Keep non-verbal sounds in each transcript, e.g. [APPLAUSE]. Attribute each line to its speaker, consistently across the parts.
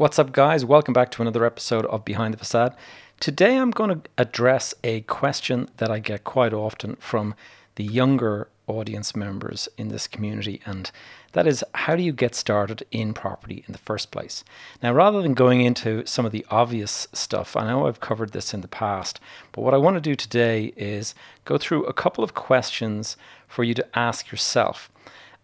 Speaker 1: What's up, guys? Welcome back to another episode of Behind the Facade. Today, I'm going to address a question that I get quite often from the younger audience members in this community, and that is how do you get started in property in the first place? Now, rather than going into some of the obvious stuff, I know I've covered this in the past, but what I want to do today is go through a couple of questions for you to ask yourself.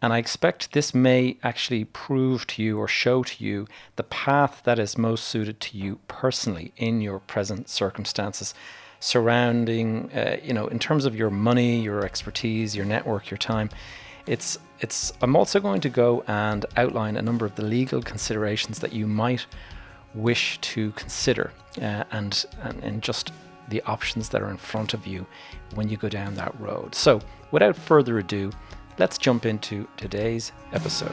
Speaker 1: And I expect this may actually prove to you or show to you the path that is most suited to you personally in your present circumstances surrounding, uh, you know, in terms of your money, your expertise, your network, your time. It's, it's, I'm also going to go and outline a number of the legal considerations that you might wish to consider uh, and, and, and just the options that are in front of you when you go down that road. So, without further ado, let's jump into today's episode.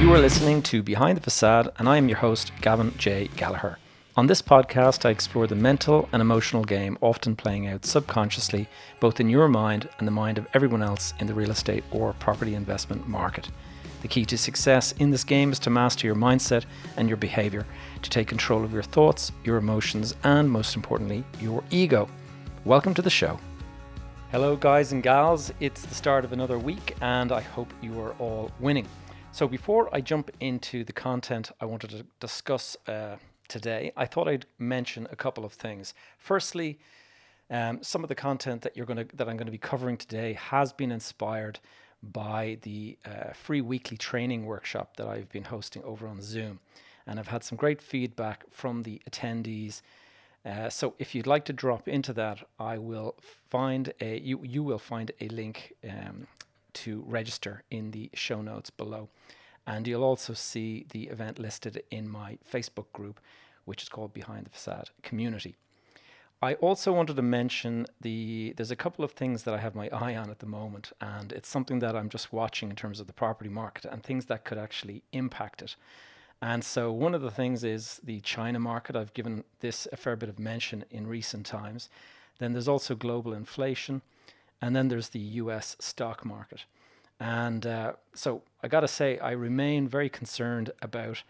Speaker 1: You are listening to Behind the Facade, and I am your host, Gavin J. Gallagher. On this podcast, I explore the mental and emotional game often playing out subconsciously, both in your mind and the mind of everyone else in the real estate or property investment market. The key to success in this game is to master your mindset and your behavior, to take control of your thoughts, your emotions, and most importantly, your ego. Welcome to the show. Hello, guys and gals. It's the start of another week, and I hope you are all winning. So, before I jump into the content I wanted to discuss uh, today, I thought I'd mention a couple of things. Firstly, um, some of the content that you're going to that I'm going to be covering today has been inspired by the uh, free weekly training workshop that I've been hosting over on Zoom. And I've had some great feedback from the attendees. Uh, so if you'd like to drop into that, I will find a you you will find a link um, to register in the show notes below, and you'll also see the event listed in my Facebook group, which is called Behind the Facade Community. I also wanted to mention the there's a couple of things that I have my eye on at the moment, and it's something that I'm just watching in terms of the property market and things that could actually impact it. And so one of the things is the China market. I've given this a fair bit of mention in recent times. Then there's also global inflation, and then there's the U.S. stock market. And uh, so I got to say, I remain very concerned about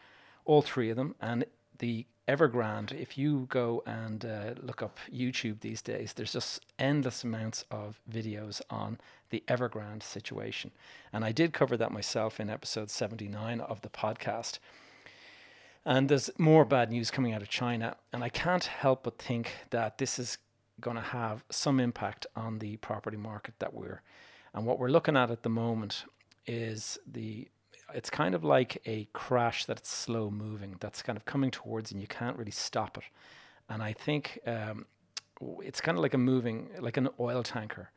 Speaker 1: all three of them. And the Evergrande, if you go and uh, look up YouTube these days, there's just endless amounts of videos on the Evergrande situation. And I did cover that myself in episode 79 of the podcast. And there's more bad news coming out of China. And I can't help but think that this is going to have some impact on the property market that we're. And what we're looking at at the moment is the it's kind of like a crash that's slow moving, that's kind of coming towards and you can't really stop it. And I think um, it's kind of like a moving, like an oil tanker,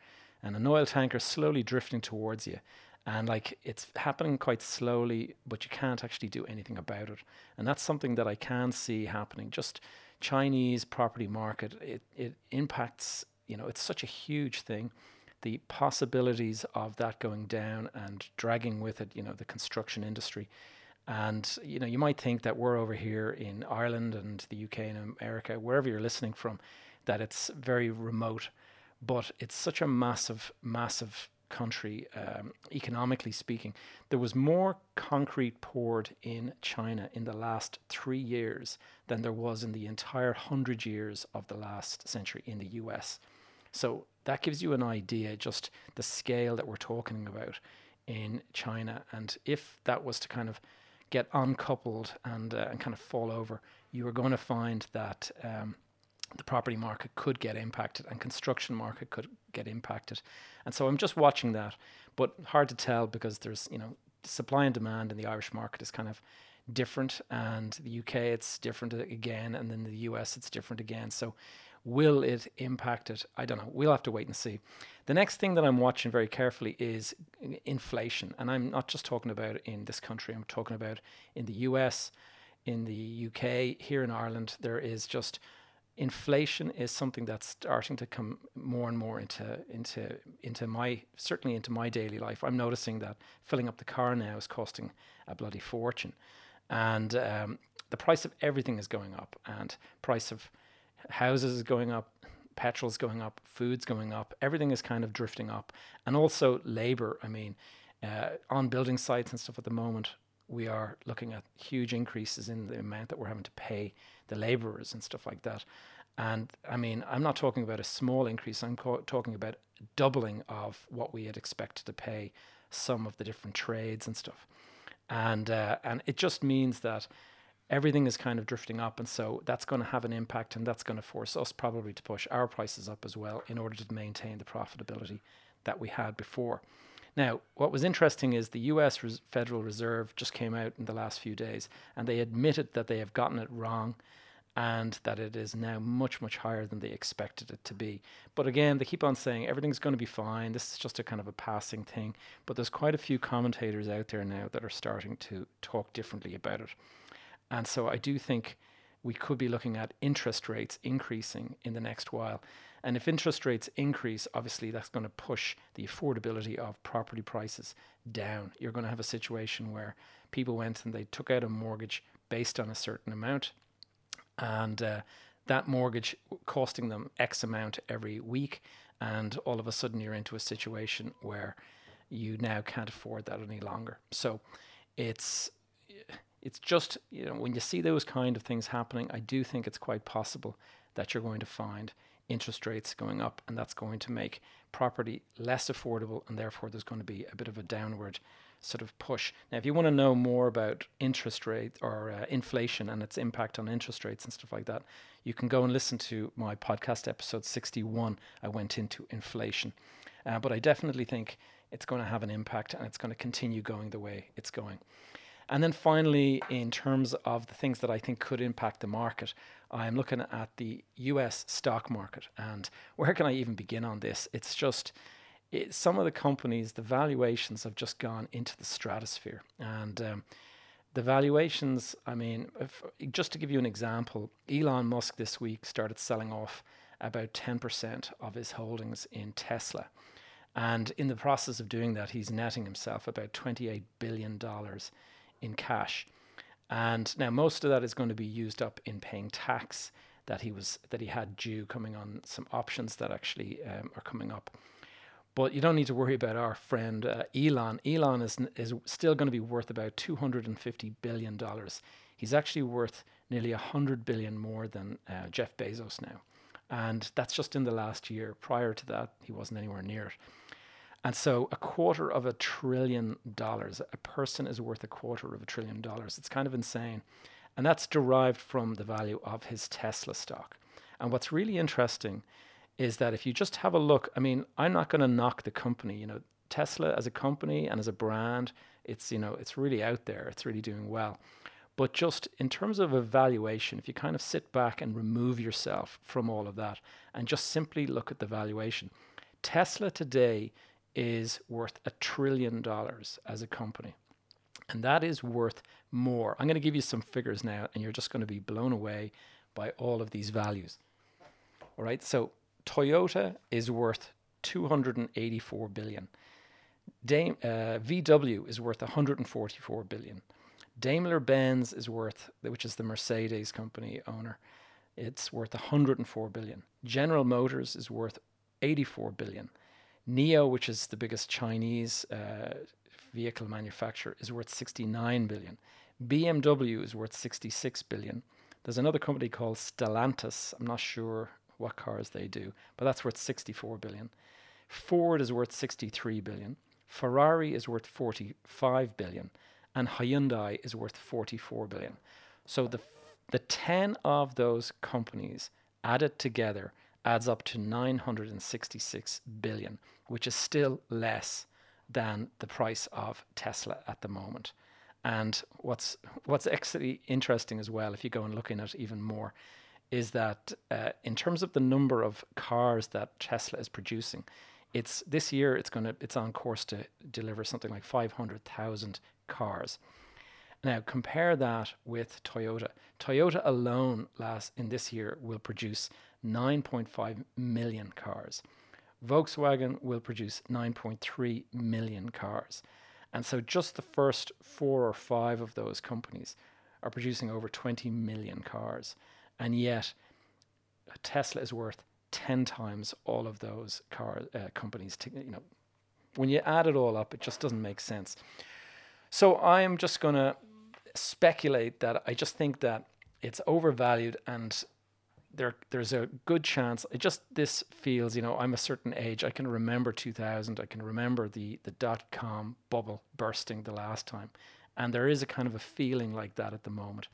Speaker 1: and an oil tanker slowly drifting towards you. And like it's happening quite slowly, but you can't actually do anything about it. And that's something that I can see happening. Just Chinese property market, it, it impacts, you know, it's such a huge thing the possibilities of that going down and dragging with it, you know, the construction industry. And you know, you might think that we're over here in Ireland and the UK and America, wherever you're listening from, that it's very remote, but it's such a massive, massive country, um, economically speaking. There was more concrete poured in China in the last three years than there was in the entire hundred years of the last century in the US. So that gives you an idea just the scale that we're talking about in China. And if that was to kind of get uncoupled and, uh, and kind of fall over, you are going to find that um, the property market could get impacted and construction market could get impacted. And so I'm just watching that, but hard to tell because there's, you know, supply and demand in the Irish market is kind of different and the UK it's different again and then the US it's different again. So Will it impact it? I don't know. We'll have to wait and see. The next thing that I'm watching very carefully is inflation. And I'm not just talking about in this country, I'm talking about in the US, in the UK, here in Ireland. There is just inflation is something that's starting to come more and more into into into my certainly into my daily life. I'm noticing that filling up the car now is costing a bloody fortune, and um, the price of everything is going up, and price of houses is going up, petrol's going up, food's going up, everything is kind of drifting up. And also labor, I mean, uh, on building sites and stuff at the moment, we are looking at huge increases in the amount that we're having to pay the laborers and stuff like that. And I mean, I'm not talking about a small increase, I'm co- talking about doubling of what we had expected to pay some of the different trades and stuff. And, uh, and it just means that everything is kind of drifting up. And so that's going to have an impact and that's going to force us probably to push our prices up as well in order to maintain the profitability that we had before. Now, what was interesting is the US Res- Federal Reserve just came out in the last few days and they admitted that they have gotten it wrong and that it is now much, much higher than they expected it to be. But again, they keep on saying everything's going to be fine. This is just a kind of a passing thing. But there's quite a few commentators out there now that are starting to talk differently about it. And so I do think we could be looking at interest rates increasing in the next while. And if interest rates increase, obviously that's going to push the affordability of property prices down. You're going to have a situation where people went and they took out a mortgage based on a certain amount, and uh, that mortgage costing them X amount every week, and all of a sudden you're into a situation where you now can't afford that any longer. So it's it's just you know when you see those kind of things happening, I do think it's quite possible that you're going to find interest rates going up, and that's going to make property less affordable, and therefore there's going to be a bit of a downward sort of push. Now, if you want to know more about interest rate or uh, inflation and its impact on interest rates and stuff like that, you can go and listen to my podcast episode 61. I went into inflation, uh, but I definitely think it's going to have an impact, and it's going to continue going the way it's going. And then finally, in terms of the things that I think could impact the market, I'm looking at the US stock market. And where can I even begin on this? It's just it, some of the companies, the valuations have just gone into the stratosphere. And um, the valuations, I mean, if, just to give you an example, Elon Musk this week started selling off about 10% of his holdings in Tesla. And in the process of doing that, he's netting himself about $28 billion in cash. And now most of that is going to be used up in paying tax that he was that he had due coming on some options that actually um, are coming up. But you don't need to worry about our friend uh, Elon. Elon is is still going to be worth about 250 billion dollars. He's actually worth nearly 100 billion more than uh, Jeff Bezos now. And that's just in the last year. Prior to that, he wasn't anywhere near it. And so a quarter of a trillion dollars, a person is worth a quarter of a trillion dollars. It's kind of insane. And that's derived from the value of his Tesla stock. And what's really interesting is that if you just have a look, I mean, I'm not going to knock the company, you know, Tesla as a company and as a brand, it's, you know, it's really out there. It's really doing well. But just in terms of evaluation, if you kind of sit back and remove yourself from all of that and just simply look at the valuation, Tesla today is worth a trillion dollars as a company. And that is worth more. I'm going to give you some figures now, and you're just going to be blown away by all of these values. All right, so Toyota is worth 284 billion. Dame, uh, VW is worth 144 billion. Daimler Benz is worth, which is the Mercedes company owner, it's worth 104 billion. General Motors is worth 84 billion. NIO, which is the biggest Chinese uh, vehicle manufacturer, is worth 69 billion. BMW is worth 66 billion. There's another company called Stellantis. I'm not sure what cars they do, but that's worth 64 billion. Ford is worth 63 billion. Ferrari is worth 45 billion, and Hyundai is worth 44 billion. So the the 10 of those companies added together adds up to 966 billion, which is still less than the price of Tesla at the moment. And what's what's actually interesting as well, if you go and look in it even more, is that uh, in terms of the number of cars that Tesla is producing, it's this year it's going to it's on course to deliver something like 500,000 cars. Now compare that with Toyota. Toyota alone last in this year will produce 9.5 million cars. Volkswagen will produce 9.3 million cars. And so just the first four or five of those companies are producing over 20 million cars. And yet Tesla is worth 10 times all of those car uh, companies. To, you know, when you add it all up, it just doesn't make sense. So I'm just going to speculate that I just think that it's overvalued and there there's a good chance it just this feels you know I'm a certain age I can remember 2000 I can remember the the dot com bubble bursting the last time and there is a kind of a feeling like that at the moment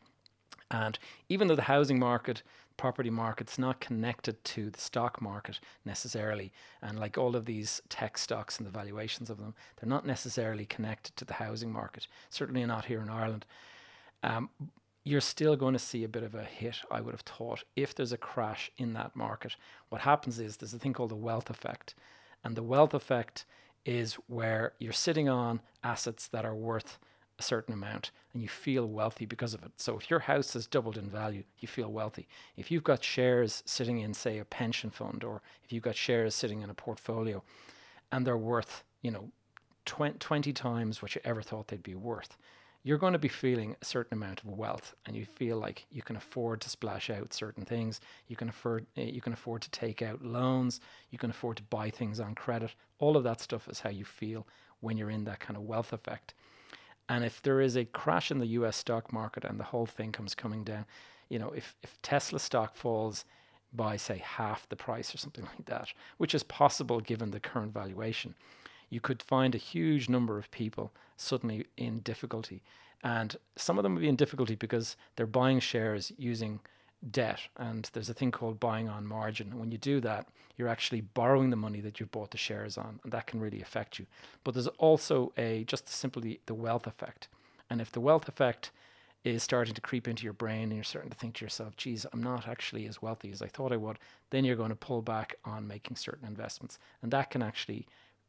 Speaker 1: and even though the housing market, property market's not connected to the stock market necessarily, and like all of these tech stocks and the valuations of them, they're not necessarily connected to the housing market. Certainly not here in Ireland. Um, you're still going to see a bit of a hit, I would have thought, if there's a crash in that market. What happens is there's a thing called the wealth effect. And the wealth effect is where you're sitting on assets that are worth a certain amount and you feel wealthy because of it. So if your house has doubled in value, you feel wealthy. If you've got shares sitting in, say, a pension fund, or if you've got shares sitting in a portfolio and they're worth, you know, 20, 20 times what you ever thought they'd be worth, you're going to be feeling a certain amount of wealth and you feel like you can afford to splash out certain things. You can afford eh, you can afford to take out loans. You can afford to buy things on credit. All of that stuff is how you feel when you're in that kind of wealth effect. And if there is a crash in the US stock market and the whole thing comes coming down, you know, if, if Tesla stock falls by, say, half the price or something [LAUGHS] like that, which is possible given the current valuation, you could find a huge number of people suddenly in difficulty. And some of them would be in difficulty because they're buying shares using debt. And there's a thing called buying on margin. And when you do that you're actually borrowing the money that you've bought the shares on and that can really affect you. But there's also a just simply the wealth effect. And if the wealth effect is starting to creep into your brain and you're starting to think to yourself geez i'm not actually as wealthy as i thought i would then you're going to pull back on making certain investments. And that can actually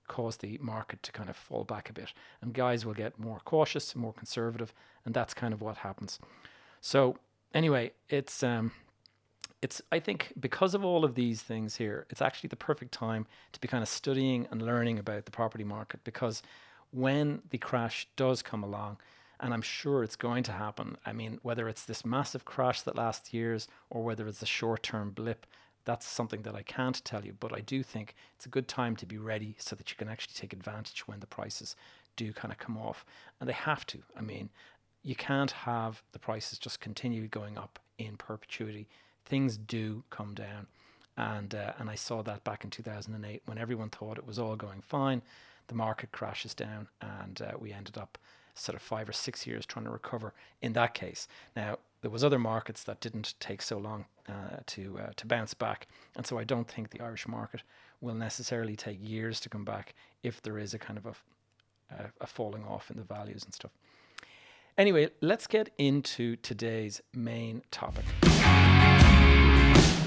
Speaker 1: cause the market to kind of fall back a bit and guys will get more cautious more conservative and that's kind of what happens so anyway, it's um, it's I think because of all of these things here, it's actually the perfect time to be kind of studying and learning about the property market because when the crash does come along, and I'm sure it's going to happen. I mean, whether it's this massive crash that lasts years or whether it's a short-term blip, that's something that I can't tell you. But I do think it's a good time to be ready so that you can actually take advantage when the prices do kind of come off. And they have to. I mean, you can't have the prices just continue going up in perpetuity. Things do come down. And, uh, and I saw that back in 2008 when everyone thought it was all going fine. The market crashes down, and uh, we ended up sort of five or six years trying to recover in that case. Now, there was other markets that didn't take so long uh, to uh, to bounce back, and so I don't think the Irish market will necessarily take years to come back if there is a kind of a, a, a falling off in the values and stuff. Anyway, let's get into today's main topic.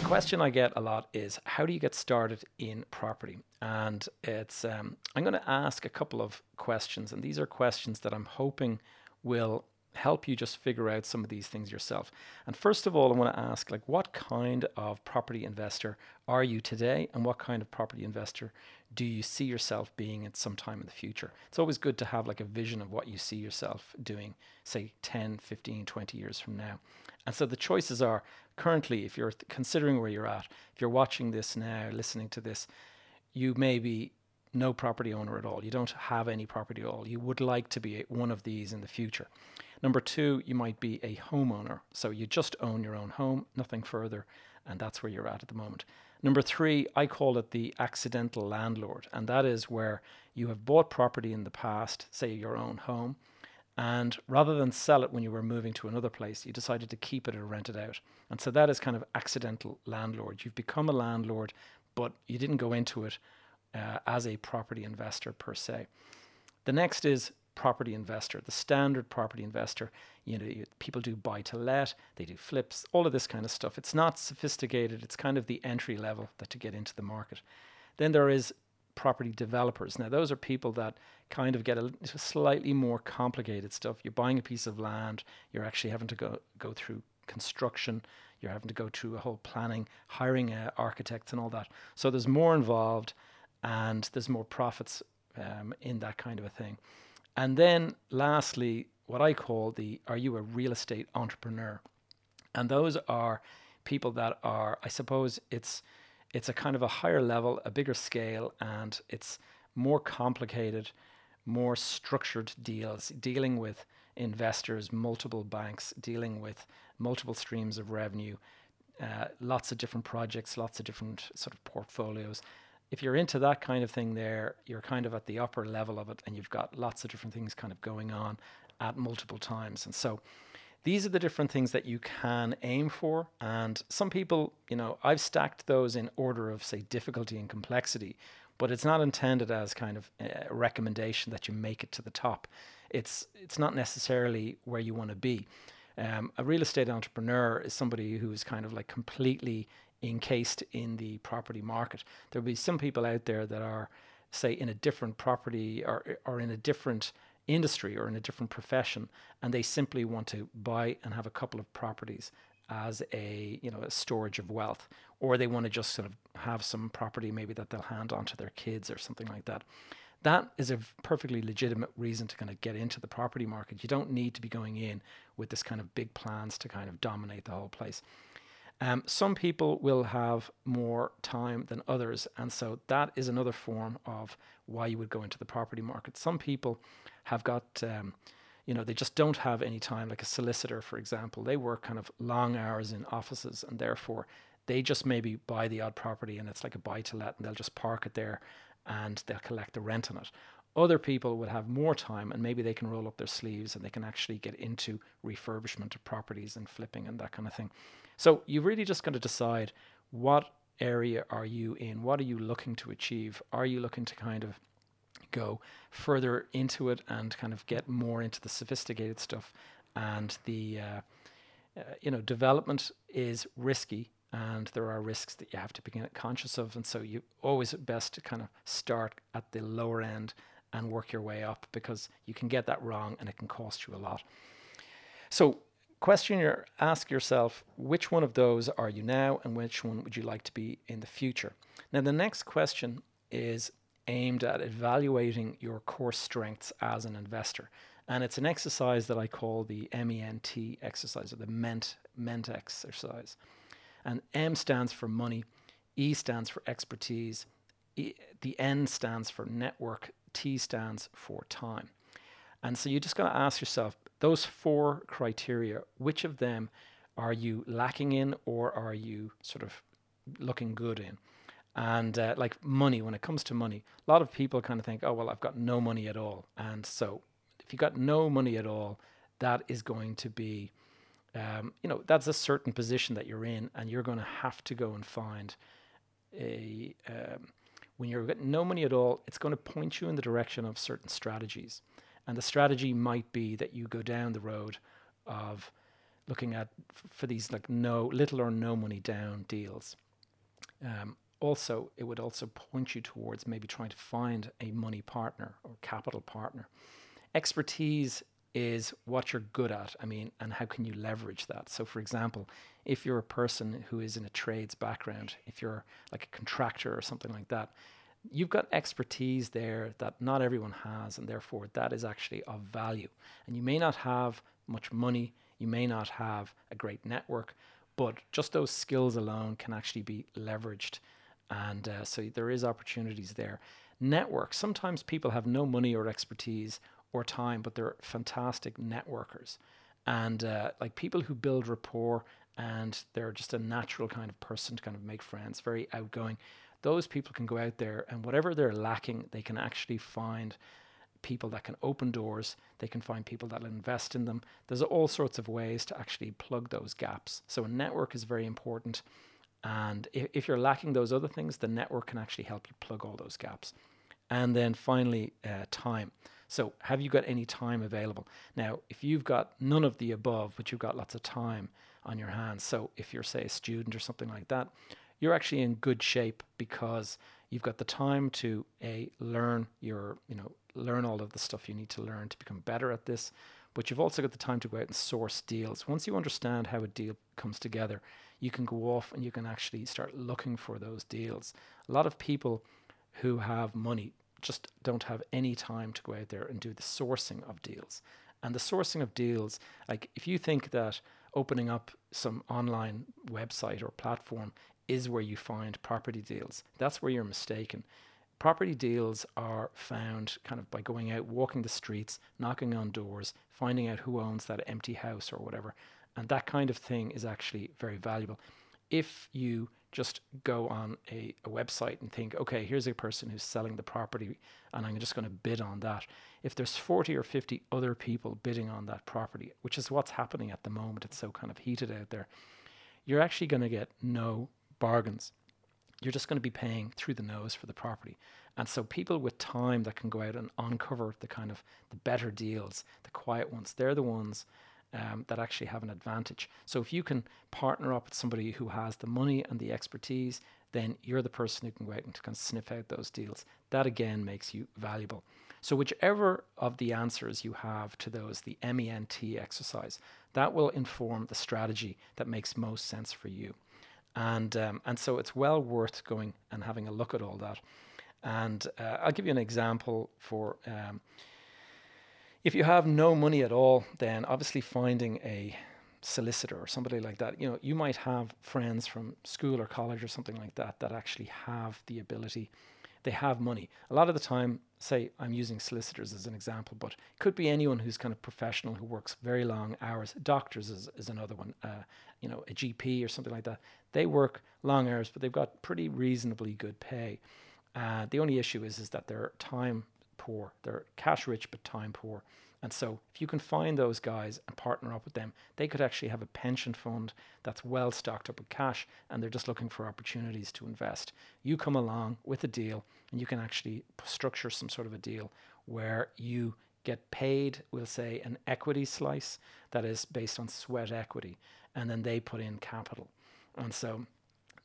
Speaker 1: Question I get a lot is how do you get started in property? And it's um, I'm going to ask a couple of questions, and these are questions that I'm hoping will help you just figure out some of these things yourself. And first of all, I want to ask like what kind of property investor are you today and what kind of property investor do you see yourself being at some time in the future? It's always good to have like a vision of what you see yourself doing say 10, 15, 20 years from now. And so the choices are currently if you're considering where you're at, if you're watching this now, listening to this, you may be no property owner at all. You don't have any property at all. You would like to be one of these in the future. Number two, you might be a homeowner. So you just own your own home, nothing further, and that's where you're at at the moment. Number three, I call it the accidental landlord, and that is where you have bought property in the past, say your own home, and rather than sell it when you were moving to another place, you decided to keep it or rent it out. And so that is kind of accidental landlord. You've become a landlord, but you didn't go into it uh, as a property investor per se. The next is property investor, the standard property investor. You know, you, people do buy to let, they do flips, all of this kind of stuff. It's not sophisticated. It's kind of the entry level that to get into the market. Then there is property developers. Now, those are people that kind of get a slightly more complicated stuff. You're buying a piece of land, you're actually having to go go through construction, you're having to go through a whole planning, hiring uh, architects, and all that. So there's more involved, and there's more profits um, in that kind of a thing. And then lastly, what I call the are you a real estate entrepreneur? And those are people that are, I suppose it's it's a kind of a higher level, a bigger scale, and it's more complicated, more structured deals, dealing with investors, multiple banks, dealing with multiple streams of revenue, uh, lots of different projects, lots of different sort of portfolios. If you're into that kind of thing, there, you're kind of at the upper level of it, and you've got lots of different things kind of going on at multiple times. And so, these are the different things that you can aim for. And some people, you know, I've stacked those in order of, say, difficulty and complexity, but it's not intended as kind of a recommendation that you make it to the top. It's it's not necessarily where you want to be. Um, a real estate entrepreneur is somebody who is kind of like completely encased in the property market. There'll be some people out there that are, say, in a different property or or in a different industry or in a different profession, and they simply want to buy and have a couple of properties as a you know a storage of wealth, or they want to just sort of have some property maybe that they'll hand on to their kids or something like that. That is a perfectly legitimate reason to kind of get into the property market. You don't need to be going in with this kind of big plans to kind of dominate the whole place. Um, some people will have more time than others, and so that is another form of why you would go into the property market. Some people have got, um, you know, they just don't have any time, like a solicitor, for example. They work kind of long hours in offices, and therefore they just maybe buy the odd property and it's like a buy to let, and they'll just park it there and they'll collect the rent on it. Other people would have more time and maybe they can roll up their sleeves and they can actually get into refurbishment of properties and flipping and that kind of thing. So you really just got to decide what area are you in? What are you looking to achieve? Are you looking to kind of go further into it and kind of get more into the sophisticated stuff and the uh, uh, you know development is risky and there are risks that you have to be conscious of and so you always best to kind of start at the lower end and work your way up because you can get that wrong and it can cost you a lot. So question your ask yourself which one of those are you now and which one would you like to be in the future? Now the next question is aimed at evaluating your core strengths as an investor. And it's an exercise that I call the MENT exercise or the MENT MENT exercise. And M stands for money, E stands for expertise, e, the N stands for network, T stands for time. And so you're just got to ask yourself those four criteria, which of them are you lacking in or are you sort of looking good in? And uh, like money, when it comes to money, a lot of people kind of think, oh, well, I've got no money at all. And so if you've got no money at all, that is going to be um, you know that's a certain position that you're in, and you're going to have to go and find a um, when you're getting no money at all. It's going to point you in the direction of certain strategies, and the strategy might be that you go down the road of looking at for these like no little or no money down deals. Um, also, it would also point you towards maybe trying to find a money partner or capital partner. Expertise is what you're good at. I mean, and how can you leverage that? So, for example, if you're a person who is in a trades background, if you're like a contractor or something like that, you've got expertise there that not everyone has, and therefore that is actually of value. And you may not have much money, you may not have a great network, but just those skills alone can actually be leveraged. And uh, so there is opportunities there. Network. Sometimes people have no money or expertise or time, but they're fantastic networkers and uh, like people who build rapport and they're just a natural kind of person to kind of make friends, very outgoing. Those people can go out there and whatever they're lacking, they can actually find people that can open doors. They can find people that will invest in them. There's all sorts of ways to actually plug those gaps. So a network is very important. And if, if you're lacking those other things, the network can actually help you plug all those gaps. And then finally, uh, time. So, have you got any time available? Now, if you've got none of the above, but you've got lots of time on your hands, so if you're, say, a student or something like that, you're actually in good shape because you've got the time to a learn your, you know, learn all of the stuff you need to learn to become better at this. But you've also got the time to go out and source deals. Once you understand how a deal comes together, you can go off and you can actually start looking for those deals. A lot of people who have money just don't have any time to go out there and do the sourcing of deals. And the sourcing of deals, like if you think that opening up some online website or platform is where you find property deals. That's where you're mistaken. Property deals are found kind of by going out, walking the streets, knocking on doors, finding out who owns that empty house or whatever. And that kind of thing is actually very valuable. If you just go on a, a website and think, okay, here's a person who's selling the property and I'm just going to bid on that. If there's 40 or 50 other people bidding on that property, which is what's happening at the moment, it's so kind of heated out there, you're actually going to get no bargains you're just going to be paying through the nose for the property. And so people with time that can go out and uncover the kind of the better deals, the quiet ones, they're the ones um, that actually have an advantage. So if you can partner up with somebody who has the money and the expertise, then you're the person who can go out and kind of sniff out those deals. That again makes you valuable. So whichever of the answers you have to those, the MENT exercise, that will inform the strategy that makes most sense for you and um, and so it's well worth going and having a look at all that. And uh, I'll give you an example for um, if you have no money at all, then obviously finding a solicitor or somebody like that. You know, you might have friends from school or college or something like that that actually have the ability they have money. A lot of the time, say I'm using solicitors as an example, but it could be anyone who's kind of professional who works very long hours. Doctors is, is another one, uh, you know, a GP or something like that. They work long hours, but they've got pretty reasonably good pay. Uh, the only issue is is that they're time poor. They're cash rich but time poor. And so, if you can find those guys and partner up with them, they could actually have a pension fund that's well stocked up with cash and they're just looking for opportunities to invest. You come along with a deal and you can actually structure some sort of a deal where you get paid, we'll say, an equity slice that is based on sweat equity, and then they put in capital. And so,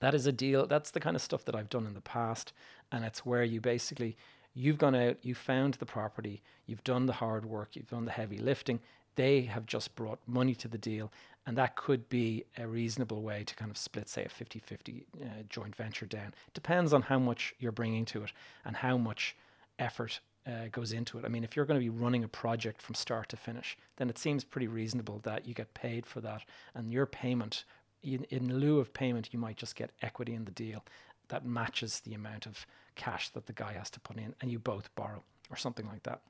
Speaker 1: that is a deal. That's the kind of stuff that I've done in the past. And it's where you basically You've gone out, you found the property, you've done the hard work, you've done the heavy lifting. They have just brought money to the deal, and that could be a reasonable way to kind of split, say, a 50 50 uh, joint venture down. Depends on how much you're bringing to it and how much effort uh, goes into it. I mean, if you're going to be running a project from start to finish, then it seems pretty reasonable that you get paid for that, and your payment, in, in lieu of payment, you might just get equity in the deal, that matches the amount of cash that the guy has to put in, and you both borrow or something like that.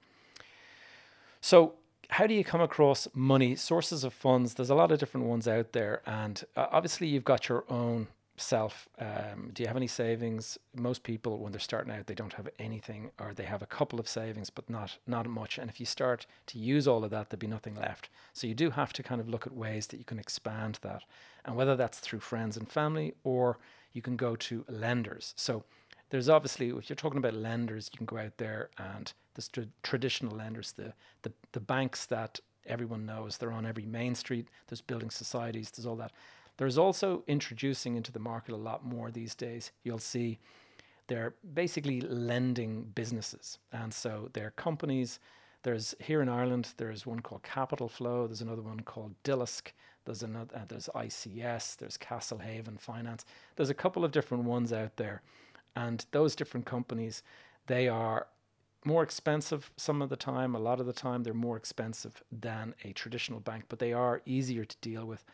Speaker 1: So, how do you come across money sources of funds? There's a lot of different ones out there, and uh, obviously you've got your own self. Um, do you have any savings? Most people, when they're starting out, they don't have anything, or they have a couple of savings, but not not much. And if you start to use all of that, there'd be nothing left. So you do have to kind of look at ways that you can expand that, and whether that's through friends and family or you can go to lenders. So there's obviously, if you're talking about lenders, you can go out there and the traditional lenders, the, the, the banks that everyone knows, they're on every main street, there's building societies, there's all that. There's also introducing into the market a lot more these days. You'll see they're basically lending businesses. And so they're companies. There's here in Ireland, there's one called Capital Flow, there's another one called Dilosk, there's another, uh, there's ICS, there's Castlehaven Finance. There's a couple of different ones out there, and those different companies, they are more expensive some of the time. A lot of the time, they're more expensive than a traditional bank, but they are easier to deal with,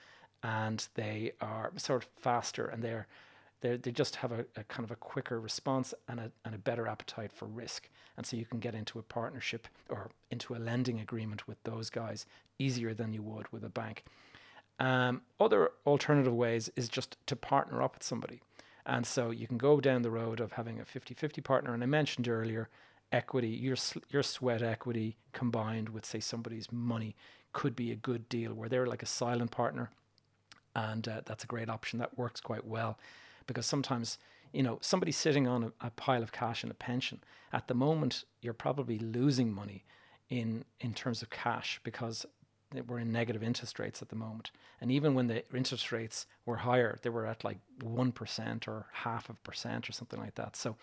Speaker 1: and they are sort of faster, and they're they they just have a, a, kind of a quicker response and a, and a better appetite for risk. And so you can get into a partnership or into a lending agreement with those guys easier than you would with a bank. Um, other alternative ways is just to partner up with somebody. And so you can go down the road of having a 50 50 partner. And I mentioned earlier, equity, your, your sweat equity combined with, say, somebody's money could be a good deal where they're like a silent partner. And uh, that's a great option that works quite well because sometimes, you know, somebody sitting on a, a pile of cash in a pension, at the moment, you're probably losing money in, in terms of cash because we're in negative interest rates at the moment. And even when the interest rates were higher, they were at like 1% or half of percent or something like that. So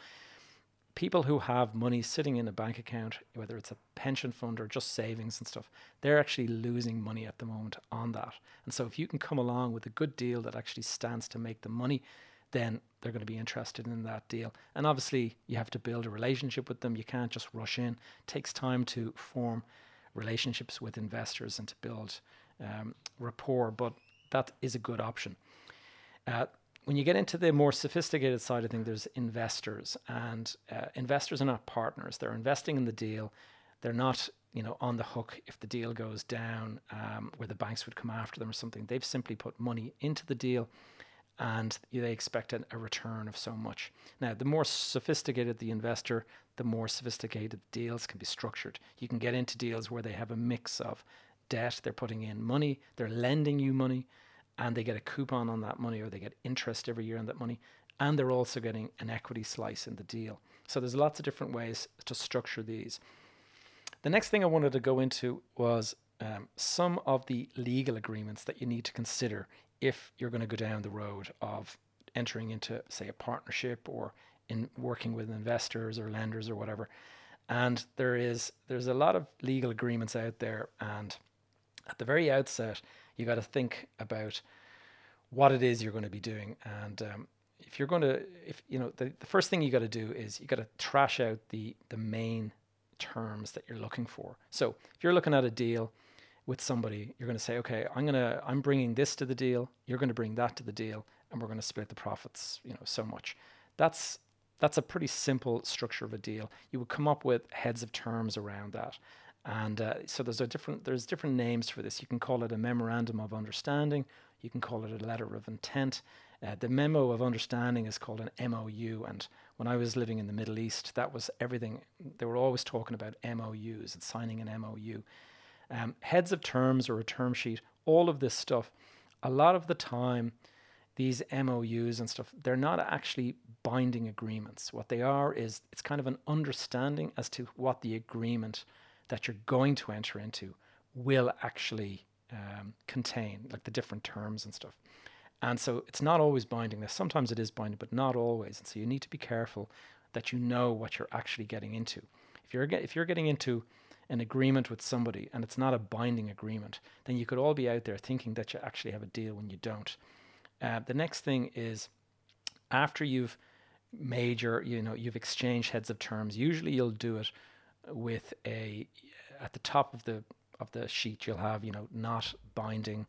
Speaker 1: people who have money sitting in a bank account, whether it's a pension fund or just savings and stuff, they're actually losing money at the moment on that. And so if you can come along with a good deal that actually stands to make the money, then they're going to be interested in that deal. And obviously, you have to build a relationship with them. You can't just rush in. It takes time to form relationships with investors and to build um, rapport, but that is a good option. Uh, when you get into the more sophisticated side of things, there's investors, and uh, investors are not partners. They're investing in the deal. They're not, you know, on the hook if the deal goes down, um, where the banks would come after them or something. They've simply put money into the deal, and they expect a, a return of so much. Now, the more sophisticated the investor, the more sophisticated deals can be structured. You can get into deals where they have a mix of debt, they're putting in money, they're lending you money, and they get a coupon on that money or they get interest every year on that money. And they're also getting an equity slice in the deal. So there's lots of different ways to structure these. The next thing I wanted to go into was um, some of the legal agreements that you need to consider if you're going to go down the road of entering into, say, a partnership or in working with investors or lenders or whatever. And there is there's a lot of legal agreements out there, and at the very outset, you got to think about what it is you're going to be doing. And um, if you're going to, if you know, the, the first thing you got to do is you got to trash out the the main terms that you're looking for. So if you're looking at a deal with somebody, you're going to say, okay, I'm going to, I'm bringing this to the deal. You're going to bring that to the deal, and we're going to split the profits, you know, so much. That's that's a pretty simple structure of a deal. You would come up with heads of terms around that, and uh, so there's a different there's different names for this. You can call it a memorandum of understanding. You can call it a letter of intent. Uh, the memo of understanding is called an MOU. And when I was living in the Middle East, that was everything. They were always talking about MOUs and signing an MOU. Um, heads of terms or a term sheet, all of this stuff. A lot of the time, these MOUs and stuff, they're not actually binding agreements. What they are is it's kind of an understanding as to what the agreement that you're going to enter into will actually um, contain, like the different terms and stuff. And so it's not always binding. Sometimes it is binding, but not always. And so you need to be careful that you know what you're actually getting into. If you're if you're getting into an agreement with somebody and it's not a binding agreement, then you could all be out there thinking that you actually have a deal when you don't. Uh, the next thing is after you've made your, you know, you've exchanged heads of terms. Usually, you'll do it with a at the top of the of the sheet you'll have you know not binding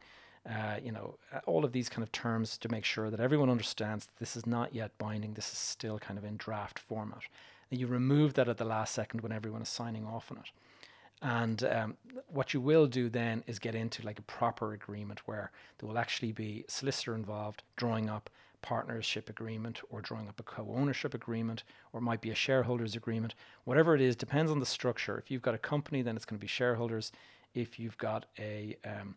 Speaker 1: uh, you know all of these kind of terms to make sure that everyone understands that this is not yet binding this is still kind of in draft format and you remove that at the last second when everyone is signing off on it and um, what you will do then is get into like a proper agreement where there will actually be solicitor involved drawing up partnership agreement or drawing up a co-ownership agreement or it might be a shareholders agreement. Whatever it is depends on the structure. If you've got a company then it's going to be shareholders. If you've got a um,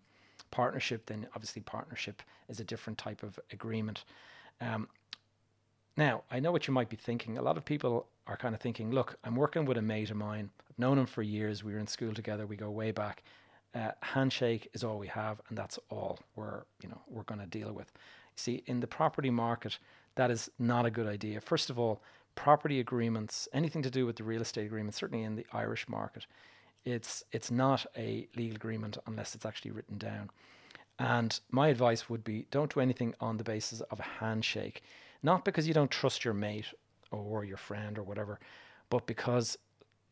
Speaker 1: partnership then obviously partnership is a different type of agreement. Um, now i know what you might be thinking. A lot of people are kind of thinking look i'm working with a mate of mine. I've known him for years. We were in school together. We go way back. Uh, handshake is all we have and that's all we're you know we're going to deal with. See, in the property market, that is not a good idea. First of all, property agreements, anything to do with the real estate agreement, certainly in the Irish market, it's it's not a legal agreement unless it's actually written down. And my advice would be don't do anything on the basis of a handshake, not because you don't trust your mate or your friend or whatever, but because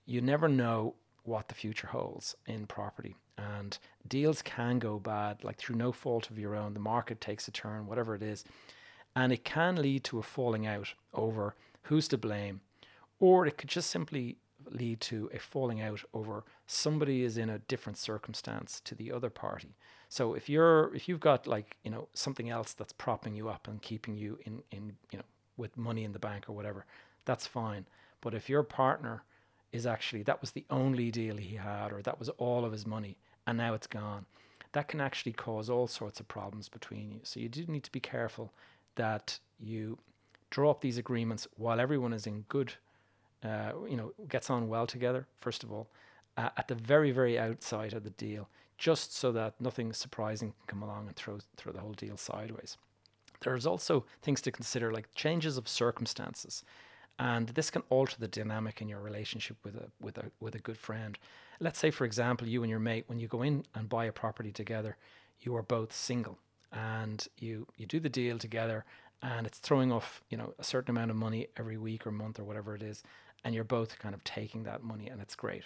Speaker 1: you never know what the future holds in property and deals can go bad, like through no fault of your own. The market takes a turn, whatever it is, and it can lead to a falling out over who's to blame, or it could just simply lead to a falling out over somebody is in a different circumstance to the other party. So if you're if you've got like you know something else that's propping you up and keeping you in in you know with money in the bank or whatever, that's fine. But if your partner is actually that was the only deal he had or that was all of his money and now it's gone. That can actually cause all sorts of problems between you. So you do need to be careful that you draw up these agreements while everyone is in good, uh, you know, gets on well together, first of all, uh, at the very, very outside of the deal, just so that nothing surprising can come along and throw, throw the whole deal sideways. There's also things to consider like changes of circumstances and this can alter the dynamic in your relationship with a with a with a good friend. Let's say, for example, you and your mate, when you go in and buy a property together, you are both single, and you you do the deal together, and it's throwing off you know a certain amount of money every week or month or whatever it is, and you're both kind of taking that money, and it's great.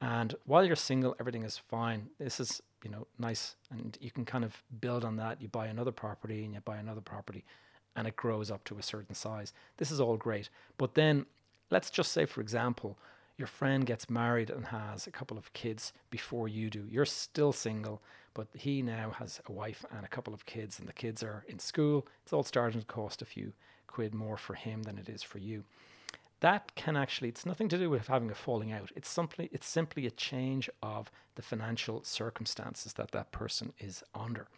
Speaker 1: And while you're single, everything is fine. This is you know nice, and you can kind of build on that. You buy another property, and you buy another property, and it grows up to a certain size. This is all great. But then let's just say, for example, your friend gets married and has a couple of kids before you do. You're still single, but he now has a wife and a couple of kids, and the kids are in school. It's all starting to cost a few quid more for him than it is for you. That can actually, it's nothing to do with having a falling out. It's simply, it's simply a change of the financial circumstances that that person is under.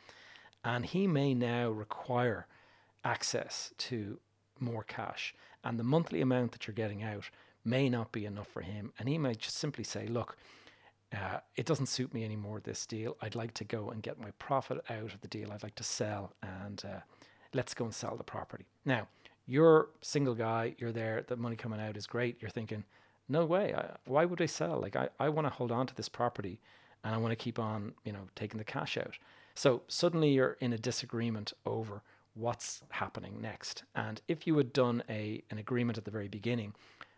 Speaker 1: And he may now require access to more cash. And the monthly amount that you're getting out may not be enough for him. And he might just simply say, look, uh, it doesn't suit me anymore, this deal. I'd like to go and get my profit out of the deal. I'd like to sell and uh, let's go and sell the property. Now, you're single guy, you're there, the money coming out is great. You're thinking, no way, I, why would I sell? Like, I, I want to hold on to this property and I want to keep on, you know, taking the cash out. So suddenly you're in a disagreement over what's happening next. And if you had done a an agreement at the very beginning,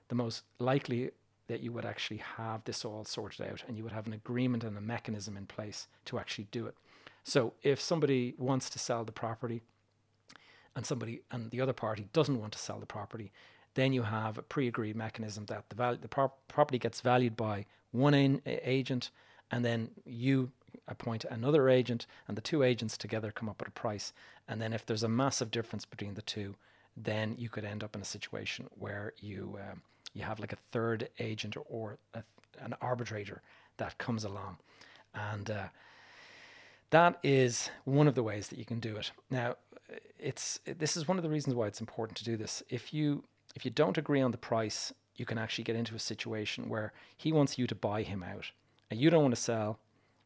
Speaker 1: the most likely that you would actually have this all sorted out and you would have an agreement and a mechanism in place to actually do it. So if somebody wants to sell the property and somebody and the other party doesn't want to sell the property, then you have a pre-agreed mechanism that the value the pro- property gets valued by one in, agent and then you appoint another agent and the two agents together come up with a price and then if there's a massive difference between the two then you could end up in a situation where you um, you have like a third agent or a, an arbitrator that comes along. And uh, that is one of the ways that you can do it. Now, it's this is one of the reasons why it's important to do this. If you if you don't agree on the price, you can actually get into a situation where he wants you to buy him out, and you don't want to sell,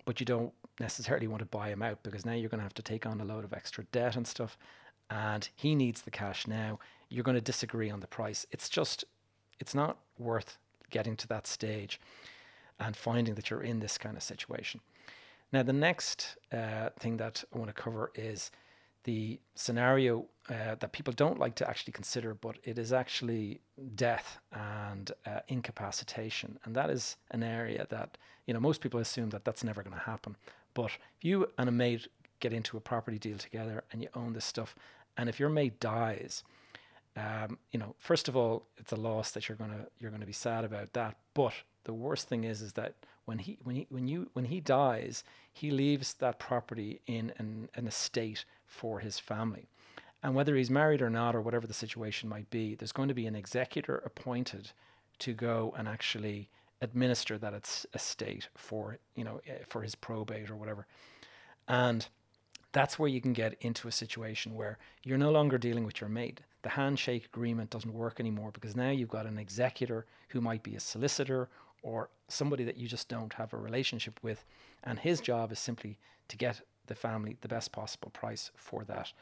Speaker 1: but you don't necessarily want to buy him out because now you're going to have to take on a load of extra debt and stuff, and he needs the cash now. You're going to disagree on the price. It's just it's not worth getting to that stage and finding that you're in this kind of situation. Now, the next uh, thing that I want to cover is the scenario uh, that people don't like to actually consider, but it is actually death and uh, incapacitation, and that is an area that you know most people assume that that's never going to happen. But if you and a mate get into a property deal together and you own this stuff, and if your mate dies, um, you know, first of all, it's a loss that you're gonna you're gonna be sad about that. But the worst thing is is that when he when he when you when he dies, he leaves that property in an, an estate for his family. And whether he's married or not, or whatever the situation might be, there's going to be an executor appointed to go and actually administer that estate for you know eh, for his probate or whatever. And that's where you can get into a situation where you're no longer dealing with your mate. The handshake agreement doesn't work anymore because now you've got an executor who might be a solicitor or somebody that you just don't have a relationship with. And his job is simply to get the family the best possible price for that.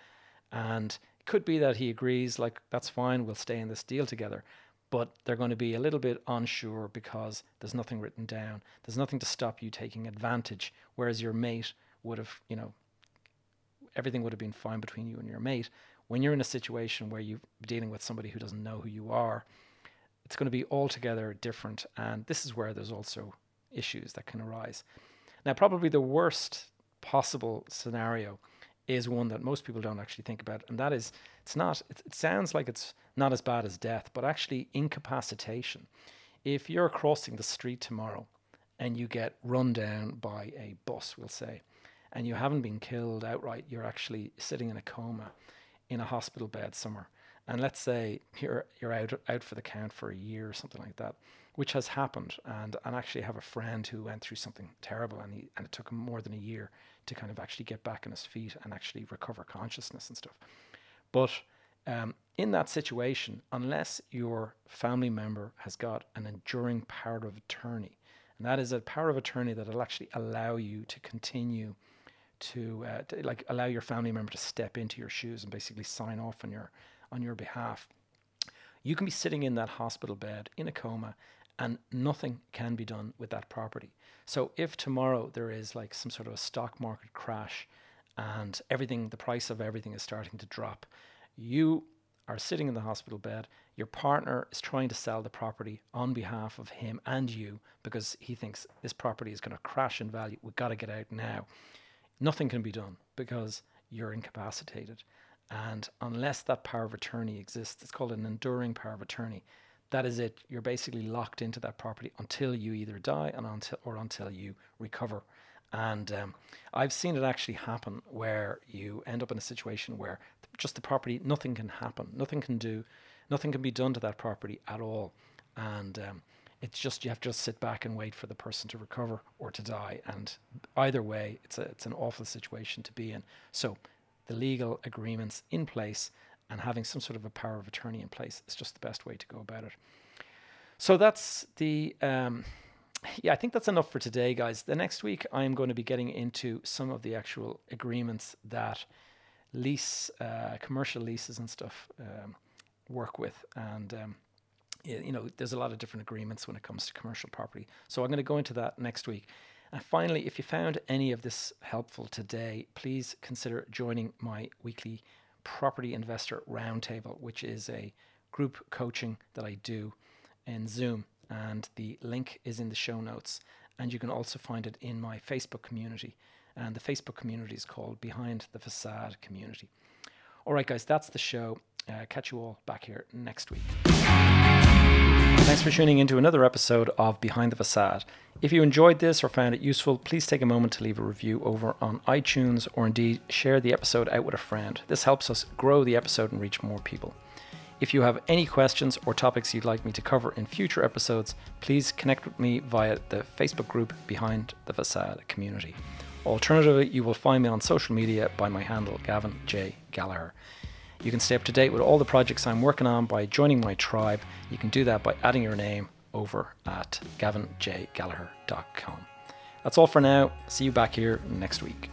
Speaker 1: And it could be that he agrees, like, that's fine, we'll stay in this deal together. But they're going to be a little bit unsure because there's nothing written down. There's nothing to stop you taking advantage. Whereas your mate would have, you know, everything would have been fine between you and your mate. When you're in a situation where you're dealing with somebody who doesn't know who you are, it's going to be altogether different. And this is where there's also issues that can arise. Now, probably the worst possible scenario is one that most people don't actually think about, and that is it's not, it, it sounds like it's not as bad as death, but actually incapacitation. If you're crossing the street tomorrow and you get run down by a bus, we'll say, and you haven't been killed outright, you're actually sitting in a coma in a hospital bed somewhere. And let's say you're you're out out for the count for a year or something like that, which has happened. And and actually have a friend who went through something terrible, and he and it took him more than a year to kind of actually get back on his feet and actually recover consciousness and stuff. But um, in that situation, unless your family member has got an enduring power of attorney, and that is a power of attorney that will actually allow you to continue to, uh, to, like allow your family member to step into your shoes and basically sign off on your on your behalf. You can be sitting in that hospital bed in a coma and nothing can be done with that property. So if tomorrow there is like some sort of a stock market crash and everything the price of everything is starting to drop, you are sitting in the hospital bed, your partner is trying to sell the property on behalf of him and you because he thinks this property is going to crash in value. We've got to get out now nothing can be done because you're incapacitated. And unless that power of attorney exists, it's called an enduring power of attorney. That is it. You're basically locked into that property until you either die and until or until you recover. And um, I've seen it actually happen where you end up in a situation where just the property, nothing can happen, nothing can do, nothing can be done to that property at all. And um, it's just you have to just sit back and wait for the person to recover or to die. And either way, it's a, it's an awful situation to be in. So the legal agreements in place and having some sort of a power of attorney in place is just the best way to go about it. So that's the. Um, yeah, I think that's enough for today, guys. The next week, I'm going to be getting into some of the actual agreements that lease, uh, commercial leases and stuff um, work with. And, um, you know, there's a lot of different agreements when it comes to commercial property. So I'm going to go into that next week. And finally, if you found any of this helpful today, please consider joining my weekly Property Investor Roundtable, which is a group coaching that I do in Zoom. And the link is in the show notes. And you can also find it in my Facebook community. And the Facebook community is called Behind the Facade Community. All right, guys, that's the show. Uh, catch you all back here next week. Thanks for tuning into another episode of Behind the Facade. If you enjoyed this or found it useful, please take a moment to leave a review over on iTunes or indeed share the episode out with a friend. This helps us grow the episode and reach more people. If you have any questions or topics you'd like me to cover in future episodes, please connect with me via the Facebook group Behind the Facade Community. Alternatively, you will find me on social media by my handle Gavin J. Gallagher. You can stay up to date with all the projects I'm working on by joining my tribe. You can do that by adding your name over at gavinjgallagher.com. That's all for now. See you back here next week.